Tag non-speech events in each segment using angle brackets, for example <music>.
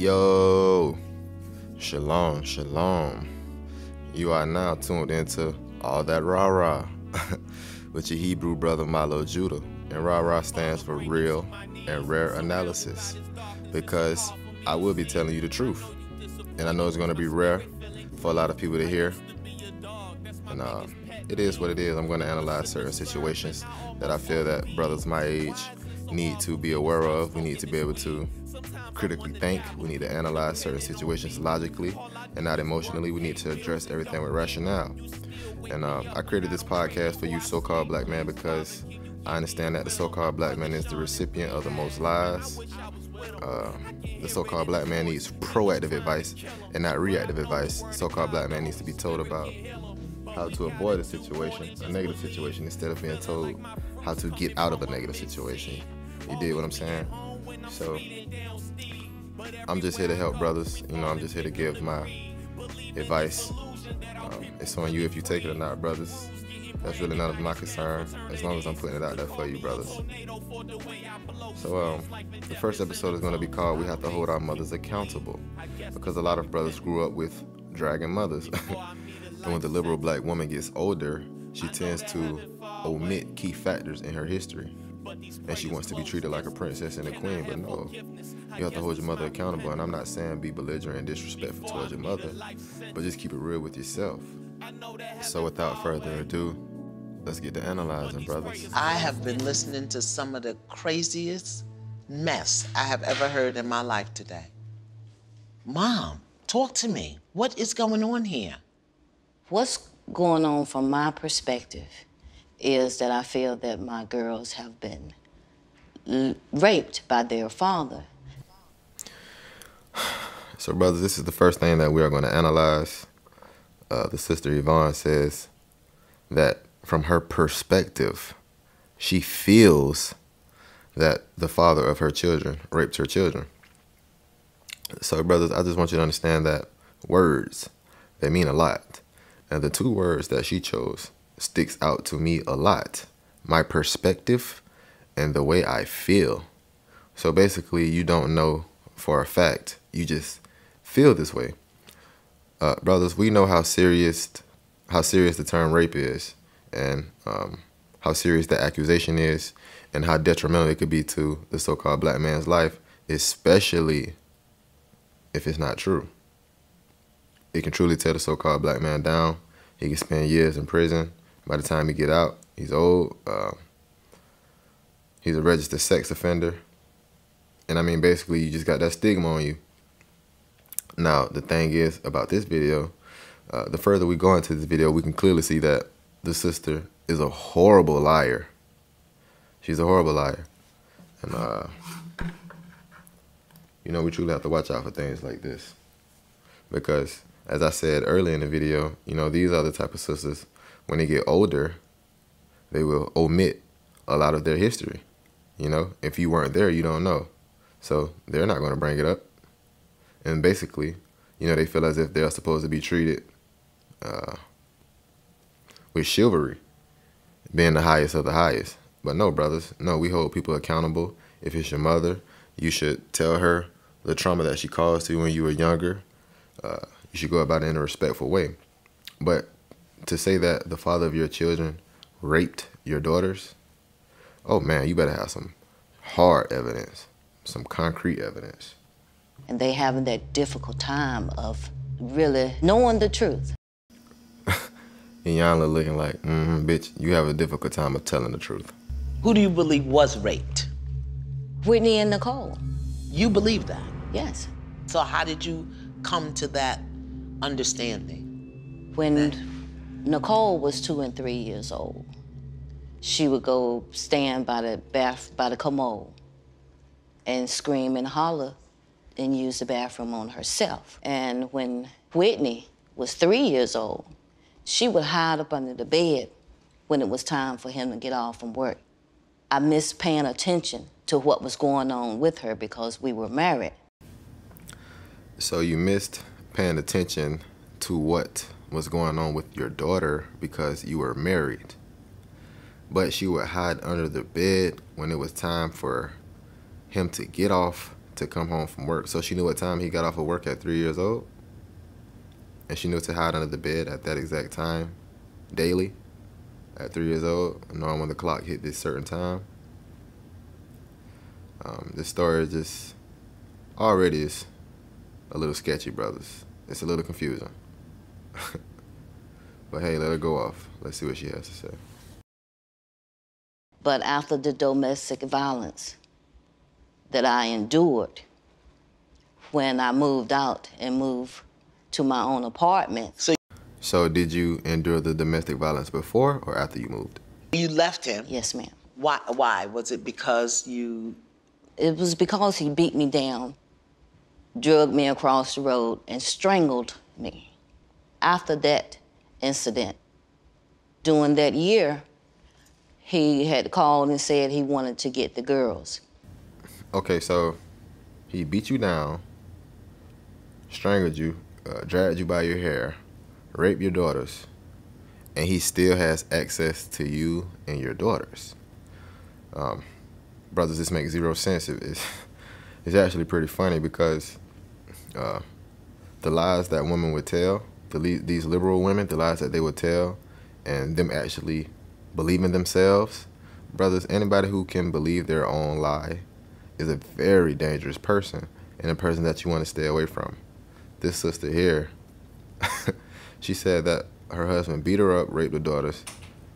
Yo, shalom, shalom. You are now tuned into All That Rah Rah <laughs> with your Hebrew brother Milo Judah. And Rah Rah stands for real and rare analysis because I will be telling you the truth. And I know it's going to be rare for a lot of people to hear. And uh, it is what it is. I'm going to analyze certain situations that I feel that brothers my age need to be aware of. We need to be able to critically think. We need to analyze certain situations logically and not emotionally. We need to address everything with rationale. And uh, I created this podcast for you, so called black man, because I understand that the so called black man is the recipient of the most lies. Uh, the so called black man needs proactive advice and not reactive advice. So called black man needs to be told about how to avoid a situation, a negative situation, instead of being told how to get out of a negative situation. You did what I'm saying? So I'm just here to help brothers. You know, I'm just here to give my advice. Um, it's on you if you take it or not, brothers. That's really none of my concern. As long as I'm putting it out there for you, brothers. So, um, the first episode is going to be called "We Have to Hold Our Mothers Accountable," because a lot of brothers grew up with dragon mothers, <laughs> and when the liberal black woman gets older, she tends to omit key factors in her history and she wants to be treated like a princess and a queen, but no. You have to hold your mother accountable, and I'm not saying be belligerent and disrespectful towards your mother, but just keep it real with yourself. So without further ado, let's get to analyzing, brothers. I have been listening to some of the craziest mess I have ever heard in my life today. Mom, talk to me. What is going on here? What's going on from my perspective is that I feel that my girls have been raped by their father. <sighs> So, brothers, this is the first thing that we are going to analyze. Uh, the sister Yvonne says that from her perspective, she feels that the father of her children raped her children. So, brothers, I just want you to understand that words, they mean a lot. And the two words that she chose sticks out to me a lot my perspective and the way I feel. So basically, you don't know for a fact, you just feel this way. Uh, brothers, we know how serious how serious the term rape is, and um, how serious the accusation is, and how detrimental it could be to the so-called black man's life, especially if it's not true. It can truly tear the so-called black man down. He can spend years in prison. By the time he get out, he's old. Uh, he's a registered sex offender. And I mean, basically, you just got that stigma on you. Now, the thing is about this video, uh, the further we go into this video, we can clearly see that the sister is a horrible liar. She's a horrible liar. And, uh, you know, we truly have to watch out for things like this. Because, as I said earlier in the video, you know, these are the type of sisters, when they get older, they will omit a lot of their history. You know, if you weren't there, you don't know. So they're not going to bring it up. And basically, you know, they feel as if they're supposed to be treated uh, with chivalry, being the highest of the highest. But no, brothers, no, we hold people accountable. If it's your mother, you should tell her the trauma that she caused you when you were younger. Uh, you should go about it in a respectful way. But to say that the father of your children raped your daughters, oh man, you better have some hard evidence, some concrete evidence. And they having that difficult time of really knowing the truth. <laughs> And y'all are looking like, mm-hmm, bitch, you have a difficult time of telling the truth. Who do you believe was raped? Whitney and Nicole. You believe that. Yes. So how did you come to that understanding? When Nicole was two and three years old, she would go stand by the bath by the commode and scream and holler and use the bathroom on herself. And when Whitney was three years old, she would hide up under the bed when it was time for him to get off from work. I missed paying attention to what was going on with her because we were married. So you missed paying attention to what was going on with your daughter because you were married. But she would hide under the bed when it was time for him to get off to come home from work. So she knew what time he got off of work at three years old. And she knew to hide under the bed at that exact time, daily, at three years old, knowing when the clock hit this certain time. Um, this story just already is a little sketchy, brothers. It's a little confusing. <laughs> but hey, let her go off. Let's see what she has to say. But after the domestic violence that I endured when I moved out and moved to my own apartment. So So did you endure the domestic violence before or after you moved? you left him. Yes, ma'am. Why? Why? Was it because you? It was because he beat me down, drugged me across the road, and strangled me. After that incident, during that year, he had called and said he wanted to get the girls. Okay, so he beat you down, strangled you, uh, dragged you by your hair, raped your daughters, and he still has access to you and your daughters. Um, brothers, this makes zero sense. It- It's, it's actually pretty funny because uh, the lies that women would tell, the these liberal women, the lies that they would tell, and them actually believing themselves, brothers, anybody who can believe their own lie is a very dangerous person and a person that you want to stay away from. This sister here, <laughs> she said that her husband beat her up, raped her daughters,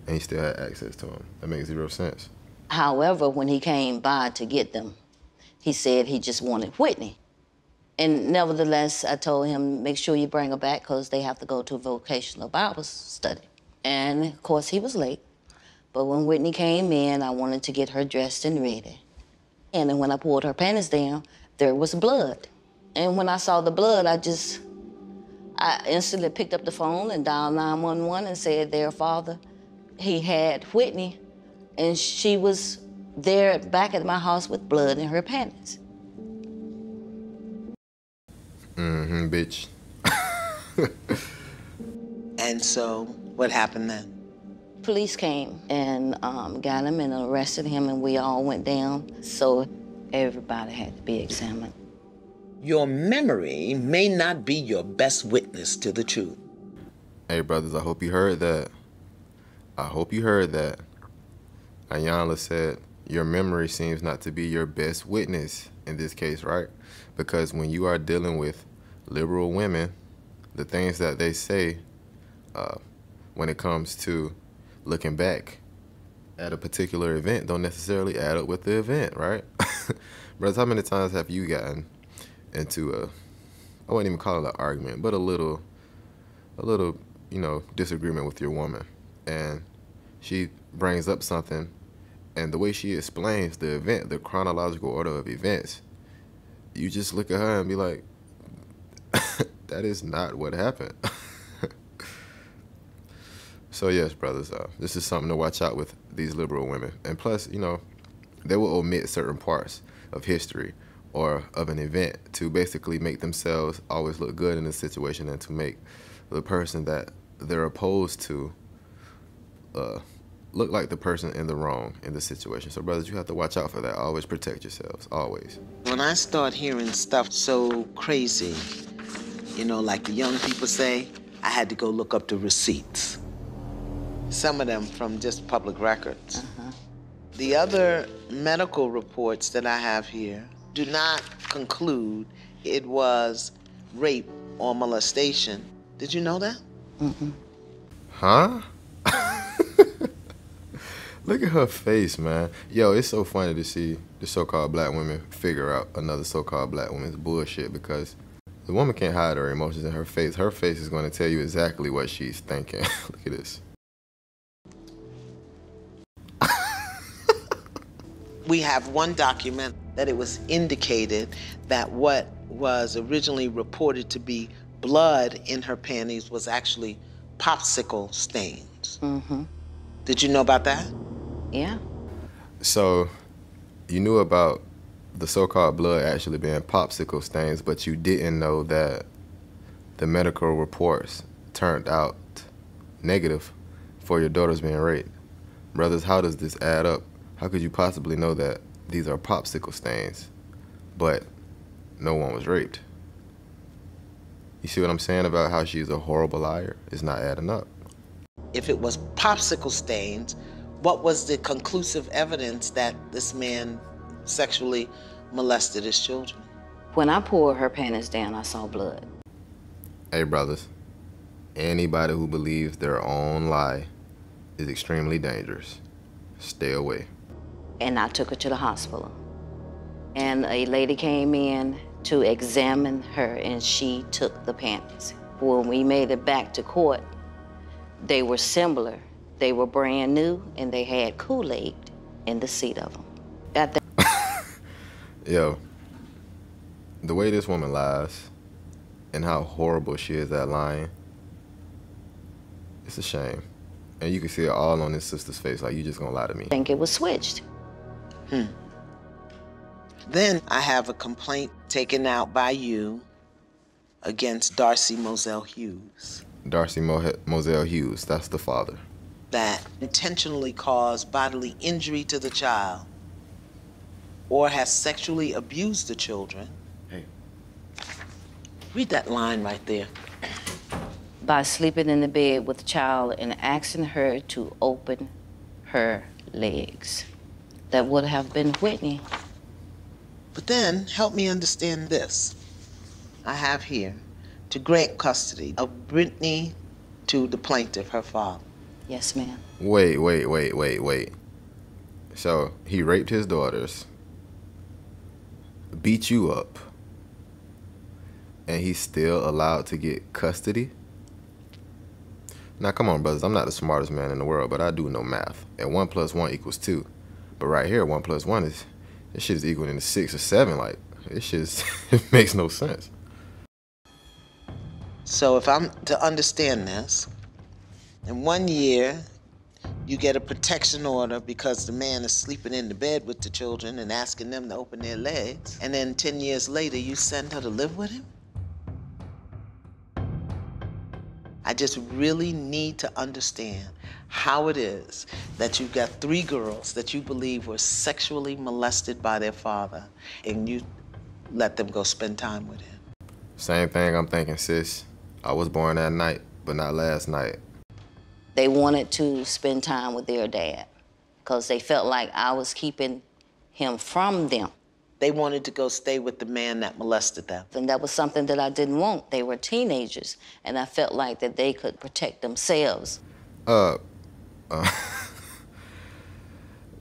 and he still had access to them. That makes zero sense. However, when he came by to get them, he said he just wanted Whitney. And nevertheless, I told him, make sure you bring her back because they have to go to a vocational Bible study. And of course, he was late. But when Whitney came in, I wanted to get her dressed and ready. And then when I pulled her panties down, there was blood. And when I saw the blood, I just, I instantly picked up the phone and dialed 911 and said, their father, he had Whitney and she was there back at my house with blood in her panties. Mm-hmm, bitch. <laughs> And so, what happened then? Police came and um, got him and arrested him, and we all went down. So everybody had to be examined. Your memory may not be your best witness to the truth. Hey, brothers, I hope you heard that. I hope you heard that. Iyanla said, Your memory seems not to be your best witness in this case, right? Because when you are dealing with liberal women, the things that they say uh, when it comes to looking back at a particular event don't necessarily add up with the event, right? <laughs> Brothers, how many times have you gotten into a, I wouldn't even call it an argument, but a little, a little, you know, disagreement with your woman, and she brings up something, and the way she explains the event, the chronological order of events, you just look at her and be like, <laughs> that is not what happened. <laughs> so yes, brothers, uh, this is something to watch out with these liberal women, and plus, you know, they will omit certain parts of history or of an event to basically make themselves always look good in a situation and to make the person that they're opposed to uh, look like the person in the wrong in the situation. So, brothers, you have to watch out for that. Always protect yourselves. Always. When I start hearing stuff so crazy, you know, like the young people say, I had to go look up the receipts. Some of them from just public records. Uh-huh. The other medical reports that I have here do not conclude it was rape or molestation. Did you know that? Mm-hmm. Huh? Look at her face, man. Yo, it's so funny to see the so-called black women figure out another so-called black woman's bullshit because the woman can't hide her emotions in her face. Her face is going to tell you exactly what she's thinking. <laughs> Look at this. <laughs> we have one document that it was indicated that what was originally reported to be blood in her panties was actually popsicle stains. Mm-hmm. Did you know about that? Yeah. So, you knew about the so-called blood actually being popsicle stains, but you didn't know that the medical reports turned out negative for your daughters being raped. Brothers, how does this add up? How could you possibly know that these are popsicle stains, but no one was raped. You see what I'm saying about how she's a horrible liar? It's not adding up. If it was popsicle stains, what was the conclusive evidence that this man sexually molested his children? When I pulled her panties down, I saw blood. Hey, brothers, anybody who believes their own lie is extremely dangerous. Stay away. And I took her to the hospital. And a lady came in to examine her, and she took the panties. When we made it back to court, they were similar. They were brand new, and they had Kool-Aid in the seat of them. At the Yo, the way this woman lies and how horrible she is at lying, it's a shame. And you can see it all on his sister's face, like you just gonna lie to me. think it was switched. Hmm. Then I have a complaint taken out by you against Darcy Moselle Hughes Darcy Mo- Moselle Hughes, that's the father. That intentionally caused bodily injury to the child or has sexually abused the children. Hey. Read that line right there. by sleeping in the bed with the child and asking her to open her legs. That would have been Whitney. But then help me understand this. I have here to grant custody of Brittany to the plaintiff, her father. Yes, ma'am. Wait, wait, wait, wait, wait. So he raped his daughters, beat you up, and he's still allowed to get custody? Now, come on, brothers. I'm not the smartest man in the world, but I do know math. And one plus one equals two. But right here, one plus one is this shit is equal to six or seven. Like this shit is, <laughs> it makes no sense. So if I'm to understand this, in one year, you get a protection order because the man is sleeping in the bed with the children and asking them to open their legs. And then 10 years later, you send her to live with him? I just really need to understand how it is that you've got three girls that you believe were sexually molested by their father and you let them go spend time with him. Same thing I'm thinking, sis. I was born that night, but not last night. They wanted to spend time with their dad because they felt like I was keeping him from them. They wanted to go stay with the man that molested them. And that was something that I didn't want. They were teenagers, and I felt like that they could protect themselves. Uh, uh <laughs>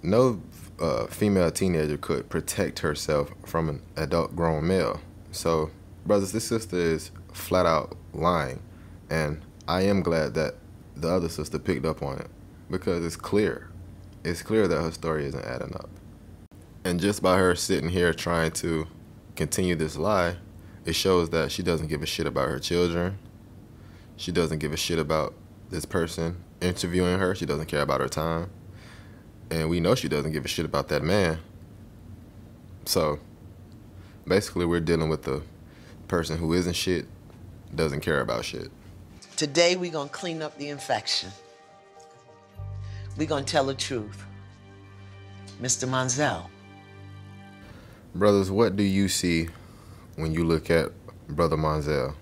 no uh, female teenager could protect herself from an adult grown male. So, brothers, this sister is flat out lying. And I am glad that the other sister picked up on it because it's clear. It's clear that her story isn't adding up. And just by her sitting here trying to continue this lie, it shows that she doesn't give a shit about her children. She doesn't give a shit about this person interviewing her. She doesn't care about her time. And we know she doesn't give a shit about that man. So basically, we're dealing with the person who isn't shit, doesn't care about shit. Today, we're going to clean up the infection. We're going to tell the truth. Mr. Monzel, Brothers, what do you see when you look at Brother Monzel?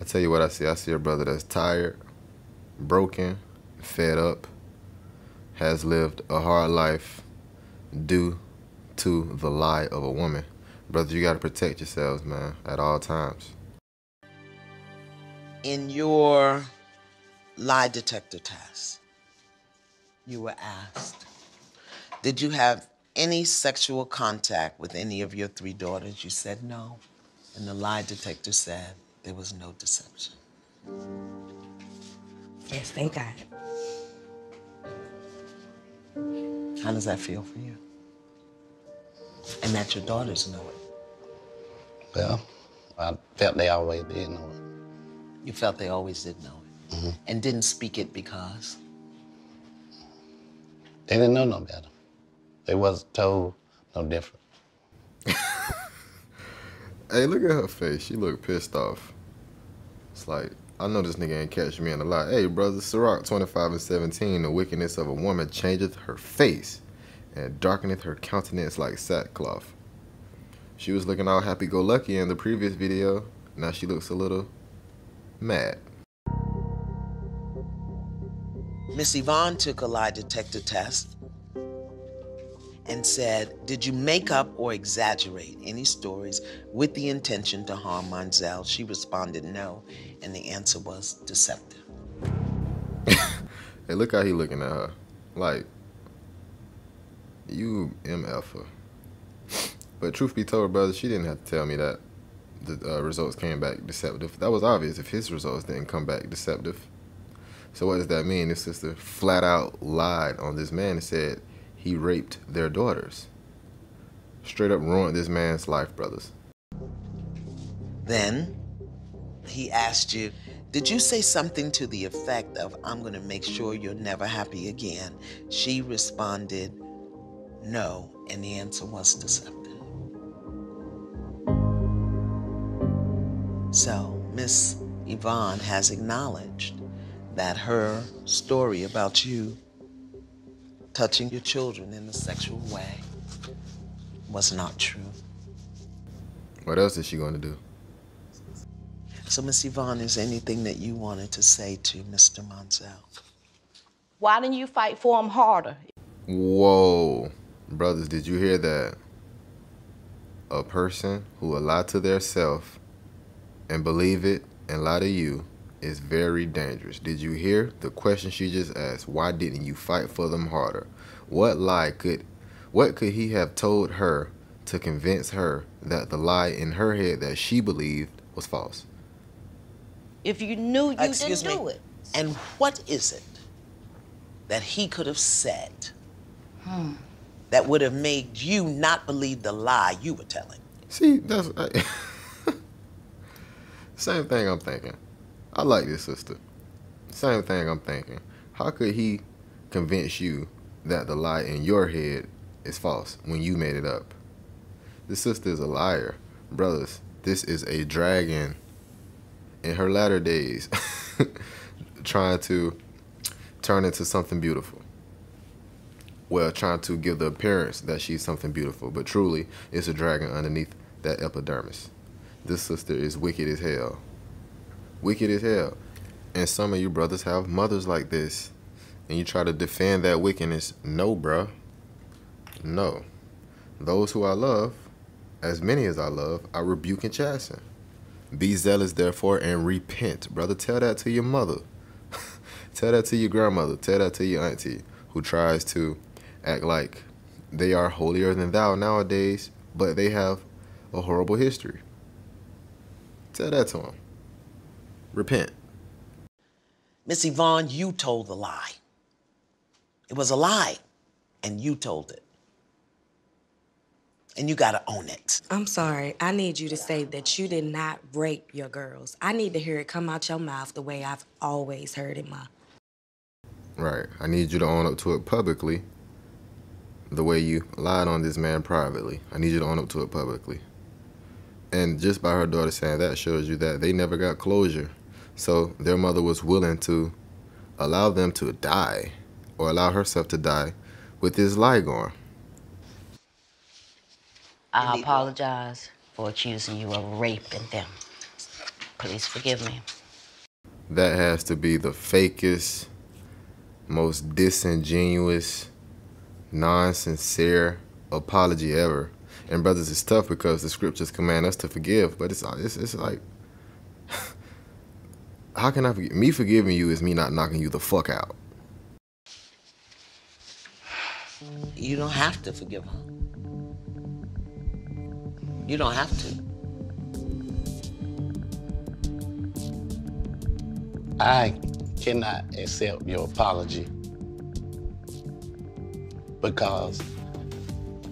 I tell you what I see. I see a brother that's tired, broken, fed up, has lived a hard life due to the lie of a woman. Brothers, you got to protect yourselves, man, at all times. In your lie detector test, you were asked, did you have any sexual contact with any of your three daughters? You said no. And the lie detector said there was no deception. Yes, thank God. How does that feel for you? And that your daughters know it. Well, I felt they always did know it. You felt they always did know it. Mm-hmm. And didn't speak it because They didn't know no better. They was told no different. <laughs> Hey, look at her face. She look pissed off. It's like, I know this nigga ain't catch me in a lie. Hey, brother, Sirach 25 and 17, the wickedness of a woman changeth her face and darkeneth her countenance like sackcloth. She was looking all happy-go-lucky in the previous video. Now she looks a little mad. Miss Yvonne took a lie detector test and said, Did you make up or exaggerate any stories with the intention to harm Monzel? She responded no, and the answer was deceptive. <laughs> hey, look how he looking at her. Like, you MFer. But truth be told, brother, she didn't have to tell me that the uh, results came back deceptive. That was obvious if his results didn't come back deceptive. So what does that mean? This sister flat out lied on this man and said he raped their daughters. Straight up ruined this man's life, brothers. Then he asked you, did you say something to the effect of, I'm going to make sure you're never happy again? She responded, no, and the answer was deceptive. So, Miss Yvonne has acknowledged that her story about you touching your children in a sexual way was not true. What else is she going to do? So, Miss Yvonne, is anything that you wanted to say to Mr. Monzel? Why didn't you fight for him harder? Whoa. Brothers, did you hear that? A person who will lie to their self and believe it and lie to you is very dangerous. Did you hear the question she just asked? Why didn't you fight for them harder? What lie could what could he have told her to convince her that the lie in her head that she believed was false? If you knew you Excuse didn't me. do it. And what is it that he could have said Hmm. that would have made you not believe the lie you were telling? See, that's <laughs> same thing I'm thinking. I like this sister. Same thing I'm thinking. How could he convince you that the lie in your head is false when you made it up? This sister is a liar. Brothers, this is a dragon in her latter days <laughs> trying to turn into something beautiful. Well, trying to give the appearance that she's something beautiful, but truly it's a dragon underneath that epidermis. This sister is wicked as hell. Wicked as hell. And some of you brothers have mothers like this. And you try to defend that wickedness. No, bruh. No. Those who I love, as many as I love, I rebuke and chasten. Be zealous, therefore, and repent. Brother, tell that to your mother. <laughs> tell that to your grandmother. Tell that to your auntie who tries to act like they are holier than thou nowadays, but they have a horrible history. Tell that to him. Repent. Miss Yvonne, you told the lie. It was a lie, and you told it. And you gotta own it. I'm sorry. I need you to say that you did not rape your girls. I need to hear it come out your mouth the way I've always heard it, Ma. Right. I need you to own up to it publicly the way you lied on this man privately. I need you to own up to it publicly. And just by her daughter saying that shows you that they never got closure. So their mother was willing to allow them to die or allow herself to die with this lie going. I apologize for accusing you of raping them. Please forgive me. That has to be the fakest, most disingenuous, non-sincere apology ever. And brothers, it's tough because the scriptures command us to forgive, but it's it's, it's like, <sighs> how can I forgive? Me forgiving you is me not knocking you the fuck out. You don't have to forgive her. You don't have to. I cannot accept your apology because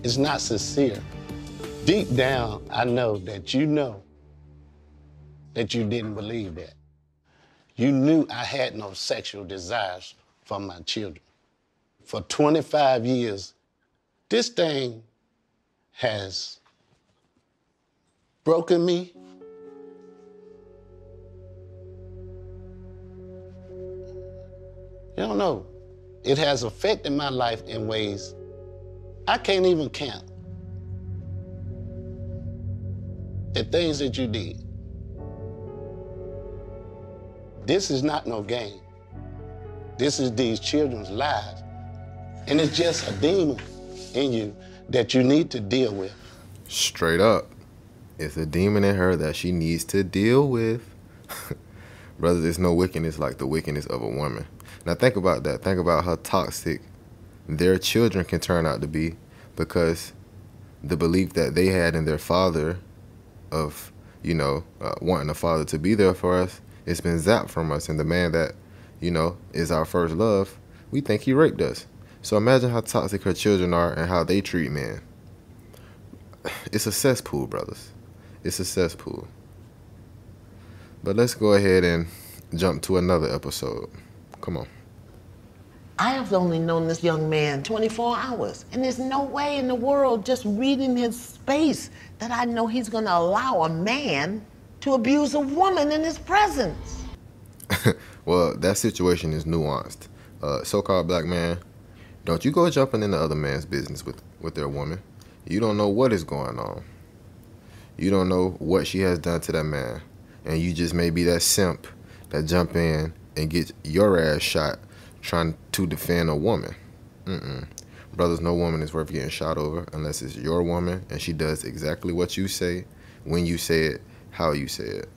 it's not sincere. Deep down, I know that you know that you didn't believe that. You knew I had no sexual desires for my children. For 25 years, this thing has broken me. You don't know. It has affected my life in ways I can't even count. And things that you did. This is not no game. This is these children's lives. And it's just a demon in you that you need to deal with. Straight up. It's a demon in her that she needs to deal with. <laughs> Brother, there's no wickedness like the wickedness of a woman. Now think about that. Think about how toxic their children can turn out to be because the belief that they had in their father of, you know, uh, wanting a father to be there for us, it's been zapped from us. And the man that, you know, is our first love, we think he raped us. So imagine how toxic her children are and how they treat men. <sighs> It's a cesspool, brothers. It's a cesspool. But let's go ahead and jump to another episode. Come on. I have only known this young man 24 hours, and there's no way in the world, just reading his space, that I know he's gonna allow a man to abuse a woman in his presence. <laughs> well, that situation is nuanced. Uh, so-called black man, don't you go jumping into other man's business with, with their woman. You don't know what is going on. You don't know what she has done to that man. And you just may be that simp that jump in and get your ass shot trying to defend a woman. Mm-mm. Brothers, no woman is worth getting shot over unless it's your woman and she does exactly what you say, when you say it, how you say it.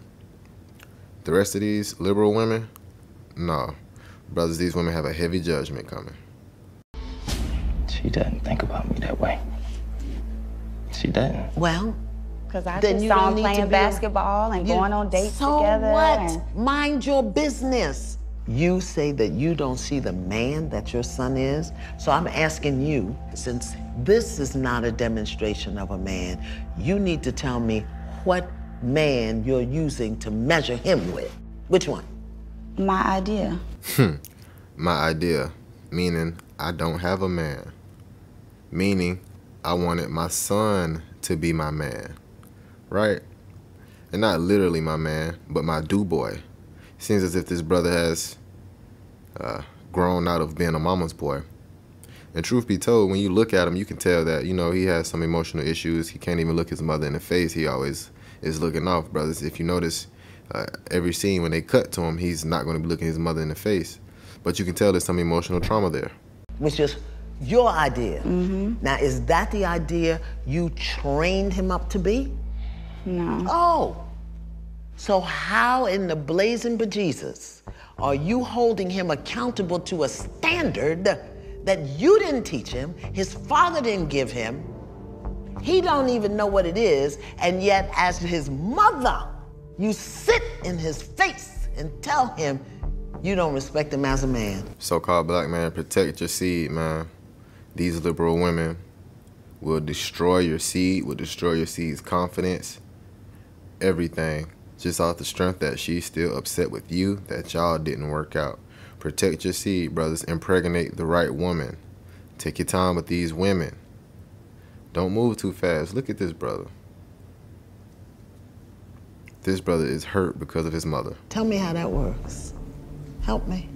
The rest of these liberal women, no. Brothers, these women have a heavy judgment coming. She doesn't think about me that way. She doesn't. Well, Because I Then just saw don't them playing basketball and You- going on dates so together. what? and- Mind your business. You say that you don't see the man that your son is. So I'm asking you, since this is not a demonstration of a man, you need to tell me what man you're using to measure him with. Which one? My idea. Hmm. My idea, meaning I don't have a man. Meaning I wanted my son to be my man. Right? And not literally my man, but my do boy. Seems as if this brother has uh, grown out of being a mama's boy. And truth be told, when you look at him, you can tell that, you know, he has some emotional issues. He can't even look his mother in the face. He always is looking off, brothers. If you notice, uh, every scene when they cut to him, he's not going to be looking his mother in the face. But you can tell there's some emotional trauma there. Which is your idea. Mm -hmm. Now, is that the idea you trained him up to be? No. Oh. So how in the blazing bejesus are you holding him accountable to a standard that you didn't teach him, his father didn't give him, he don't even know what it is, and yet as his mother, you sit in his face and tell him you don't respect him as a man. So-called black man, protect your seed, man. These liberal women will destroy your seed, will destroy your seed's confidence, everything, just off the strength that she's still upset with you that y'all didn't work out. Protect your seed, brothers. Impregnate the right woman. Take your time with these women. Don't move too fast. Look at this brother. This brother is hurt because of his mother. Tell me how that works. Help me.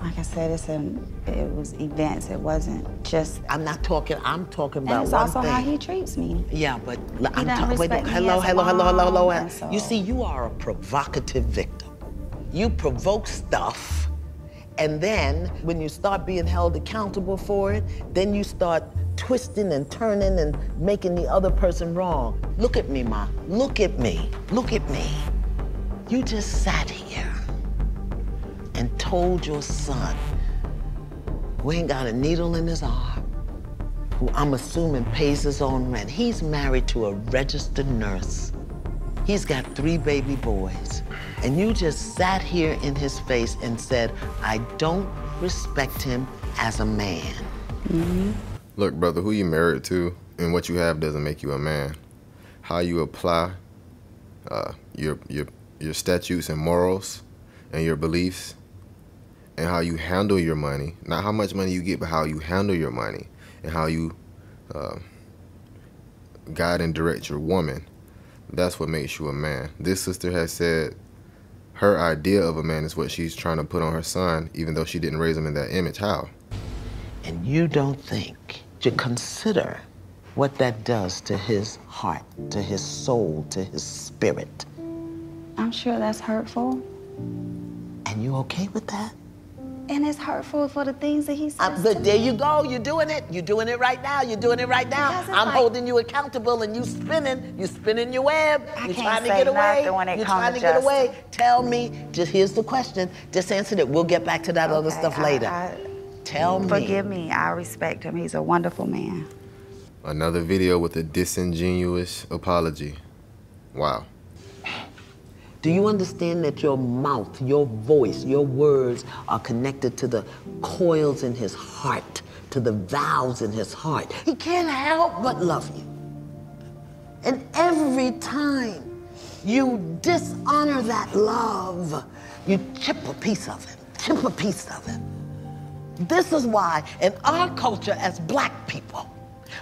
Like I said, it's an, it was events. It wasn't just. I'm not talking, I'm talking about. And it's also thing. how he treats me. Yeah, but l- I'm talking. Wait, hello, hello, hello, hello, hello, so- You see, you are a provocative victim. You provoke stuff, and then when you start being held accountable for it, then you start twisting and turning and making the other person wrong. Look at me, Ma. Look at me. Look at me. You just sat here told your son, who ain't got a needle in his arm, who I'm assuming pays his own rent. He's married to a registered nurse. He's got three baby boys. And you just sat here in his face and said, I don't respect him as a man. Look, brother, who you married to and what you have doesn't make you a man. How you apply uh, your your your statutes and morals and your beliefs and how you handle your money, not how much money you get, but how you handle your money and how you uh, guide and direct your woman. That's what makes you a man. This sister has said her idea of a man is what she's trying to put on her son, even though she didn't raise him in that image. How? And you don't think to consider what that does to his heart, to his soul, to his spirit. I'm sure that's hurtful. And you okay with that? And it's hurtful for the things that he says. Uh, to but there me. you go. You're doing it. You're doing it right now. You're doing it right now. I'm like- holding you accountable, and you spinning. You're spinning your web. I You're can't trying to say get away. when it You're comes trying to to get away. Tell me. Just here's the question. Just answer it. We'll get back to that other Okay, stuff I- later. I- Tell me. Forgive me. I respect him. He's a wonderful man. Another video with a disingenuous apology. Wow. Do you understand that your mouth, your voice, your words are connected to the coils in his heart, to the valves in his heart? He can't help but love you. And every time you dishonor that love, you chip a piece of it, chip a piece of it. This is why, in our culture as black people,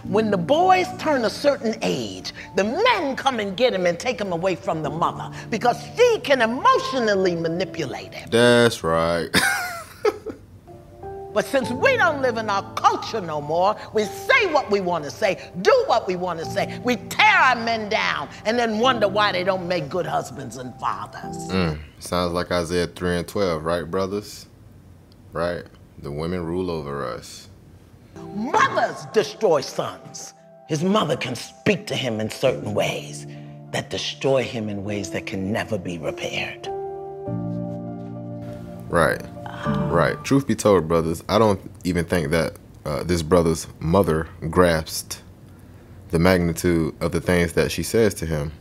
when the boys turn a certain age, the men come and get him and take him away from the mother because she can emotionally manipulate him. That's right. <laughs> But since we don't live in our culture no more, we say what we want to say, do what we want to say. We tear our men down and then wonder why they don't make good husbands and fathers. Mm, sounds like Isaiah 3 and 12, right, brothers? Right. The women rule over us. Mothers destroy sons. His mother can speak to him in certain ways that destroy him in ways that can never be repaired. Right. Right. Truth be told, brothers, I don't even think that uh, this brother's mother grasped the magnitude of the things that she says to him.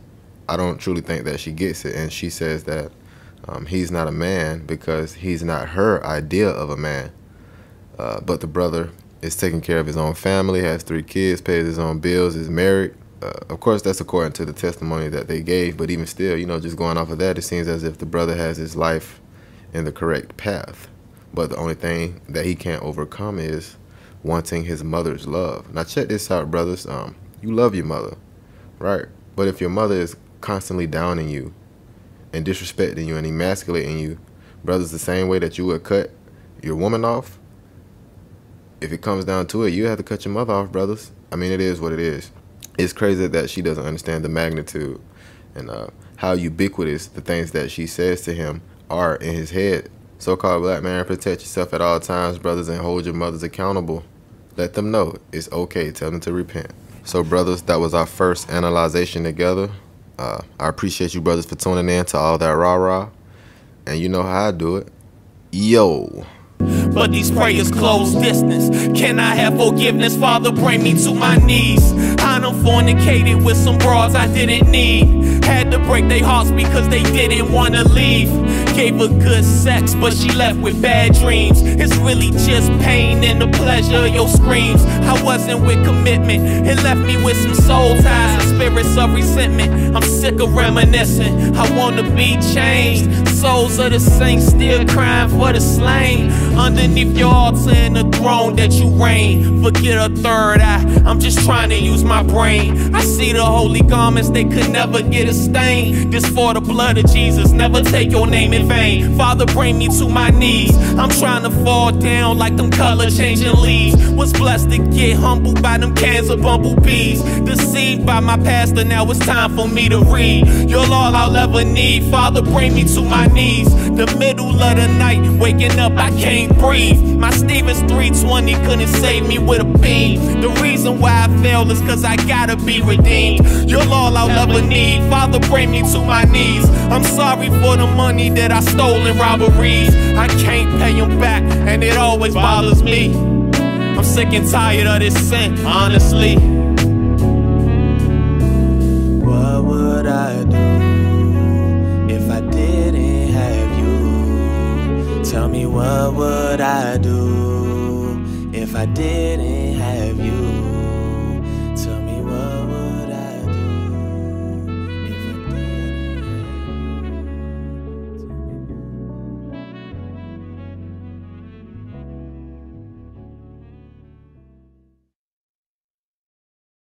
I don't truly think that she gets it. And she says that um, he's not a man because he's not her idea of a man. Uh, but the brother is taking care of his own family, has three kids, pays his own bills, is married. Uh, of course, that's according to the testimony that they gave. But even still, you know, just going off of that, it seems as if the brother has his life in the correct path. But the only thing that he can't overcome is wanting his mother's love. Now, check this out, brothers. Um, you love your mother, right? But if your mother is constantly downing you and disrespecting you and emasculating you, brothers, the same way that you would cut your woman off, if it comes down to it, you have to cut your mother off, brothers. I mean, it is what it is. It's crazy that she doesn't understand the magnitude and uh, how ubiquitous the things that she says to him are in his head. So-called black man, protect yourself at all times, brothers, and hold your mothers accountable. Let them know it's okay. Tell them to repent. So, brothers, that was our first analyzation together. Uh, I appreciate you, brothers, for tuning in to all that rah-rah. And you know how I do it. Yo. But these prayers close distance. Can I have forgiveness? Father, bring me to my knees. I done fornicated with some broads I didn't need. Had to break their hearts because they didn't wanna leave. Gave her good sex, but she left with bad dreams. It's really just pain and the pleasure of your screams. I wasn't with commitment. It left me with some soul ties and spirits of resentment. I'm sick of reminiscing. I wanna be changed. Souls of the saints still crying for the slain. Underneath your altar and the throne that you reign. Forget a third eye. I'm just trying to use my brain. I see the holy garments, they could never get a stain. This for the blood of Jesus. Never take your name in vain. Father, bring me to my knees. I'm trying to fall down like them color changing leaves. Was blessed to get humbled by them cans of bumblebees. Deceived by my pastor, now it's time for me to read. You're all I'll ever need. Father, bring me to my knees. The middle of the night, waking up, I can't breathe. My Stevens 320 couldn't save me with a beam. The reason why I fail is cause I gotta be redeemed. You're all I'll ever need. Father, bring me to my knees. I'm sorry for the money that I stole in robberies. I can't pay them back, and it always bothers me. I'm sick and tired of this sin, honestly. What would I do what would I do if I didn't?